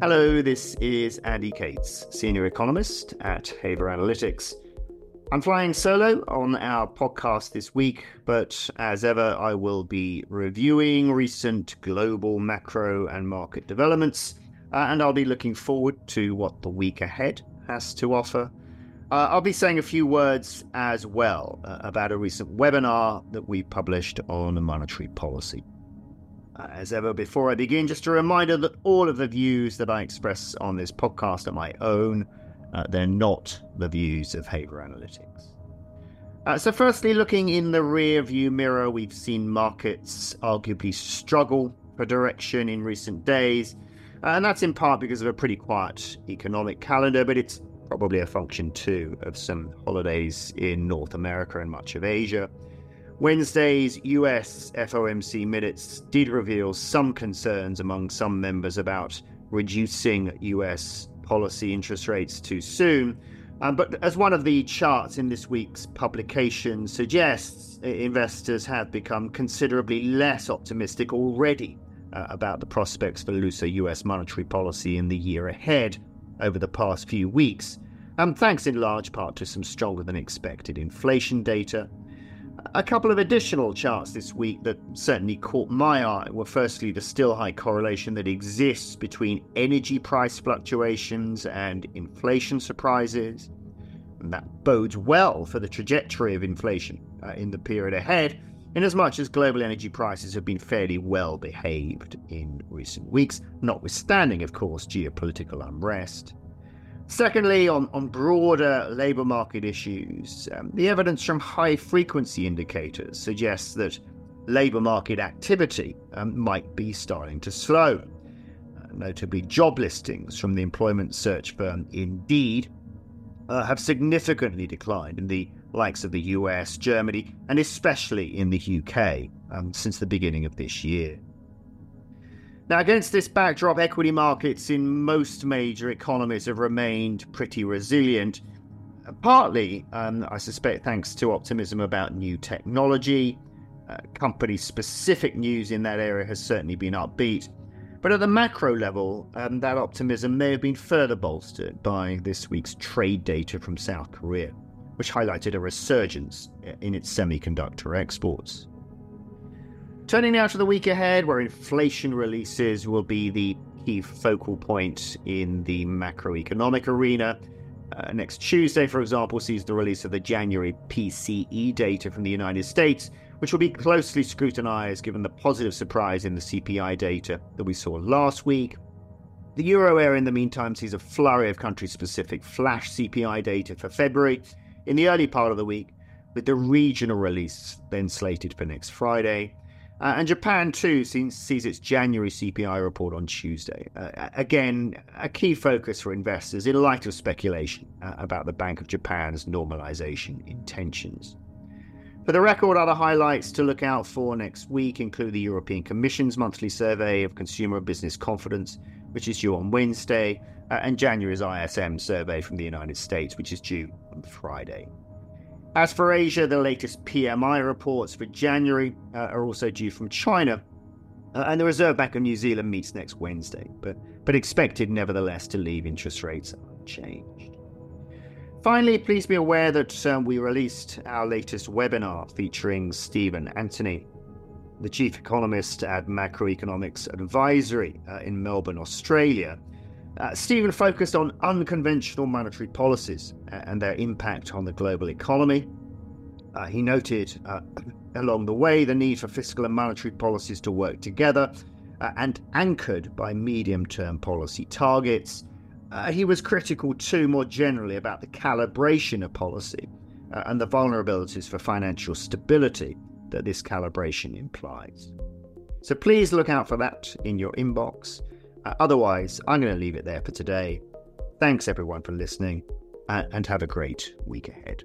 Hello, this is Andy Cates, Senior Economist at Haver Analytics. I'm flying solo on our podcast this week, but as ever, I will be reviewing recent global macro and market developments, uh, and I'll be looking forward to what the week ahead has to offer. Uh, I'll be saying a few words as well uh, about a recent webinar that we published on monetary policy. Uh, as ever, before I begin, just a reminder that all of the views that I express on this podcast are my own. Uh, they're not the views of Haver Analytics. Uh, so, firstly, looking in the rear view mirror, we've seen markets arguably struggle for direction in recent days. Uh, and that's in part because of a pretty quiet economic calendar, but it's probably a function too of some holidays in North America and much of Asia. Wednesday's US FOMC minutes did reveal some concerns among some members about reducing US policy interest rates too soon. Um, but as one of the charts in this week's publication suggests, investors have become considerably less optimistic already uh, about the prospects for looser US monetary policy in the year ahead over the past few weeks, um, thanks in large part to some stronger than expected inflation data a couple of additional charts this week that certainly caught my eye were firstly the still high correlation that exists between energy price fluctuations and inflation surprises. And that bodes well for the trajectory of inflation uh, in the period ahead, inasmuch as global energy prices have been fairly well behaved in recent weeks, notwithstanding, of course, geopolitical unrest. Secondly, on, on broader labour market issues, um, the evidence from high frequency indicators suggests that labour market activity um, might be starting to slow. Uh, notably, job listings from the employment search firm Indeed uh, have significantly declined in the likes of the US, Germany, and especially in the UK um, since the beginning of this year. Now, against this backdrop, equity markets in most major economies have remained pretty resilient, partly, um, I suspect, thanks to optimism about new technology. Uh, company specific news in that area has certainly been upbeat. But at the macro level, um, that optimism may have been further bolstered by this week's trade data from South Korea, which highlighted a resurgence in its semiconductor exports. Turning now to the week ahead, where inflation releases will be the key focal point in the macroeconomic arena. Uh, next Tuesday, for example, sees the release of the January PCE data from the United States, which will be closely scrutinized given the positive surprise in the CPI data that we saw last week. The euro area, in the meantime, sees a flurry of country specific flash CPI data for February in the early part of the week, with the regional release then slated for next Friday. Uh, and Japan, too, sees, its January CPI report on Tuesday. Uh, again, a key focus for investors in light of speculation uh, about the Bank of Japan's normalization intentions. For the record, other highlights to look out for next week include the European Commission's monthly survey of consumer and business confidence, which is due on Wednesday, uh, and January's ISM survey from the United States, which is due on Friday. As for Asia, the latest PMI reports for January uh, are also due from China, uh, and the Reserve Bank of New Zealand meets next Wednesday, but, but expected nevertheless to leave interest rates unchanged. Finally, please be aware that um, we released our latest webinar featuring Stephen Anthony, the chief economist at Macroeconomics Advisory uh, in Melbourne, Australia, uh, Stephen focused on unconventional monetary policies and their impact on the global economy. Uh, he noted uh, along the way the need for fiscal and monetary policies to work together uh, and anchored by medium term policy targets. Uh, he was critical too, more generally, about the calibration of policy uh, and the vulnerabilities for financial stability that this calibration implies. So please look out for that in your inbox. Otherwise, I'm going to leave it there for today. Thanks everyone for listening and have a great week ahead.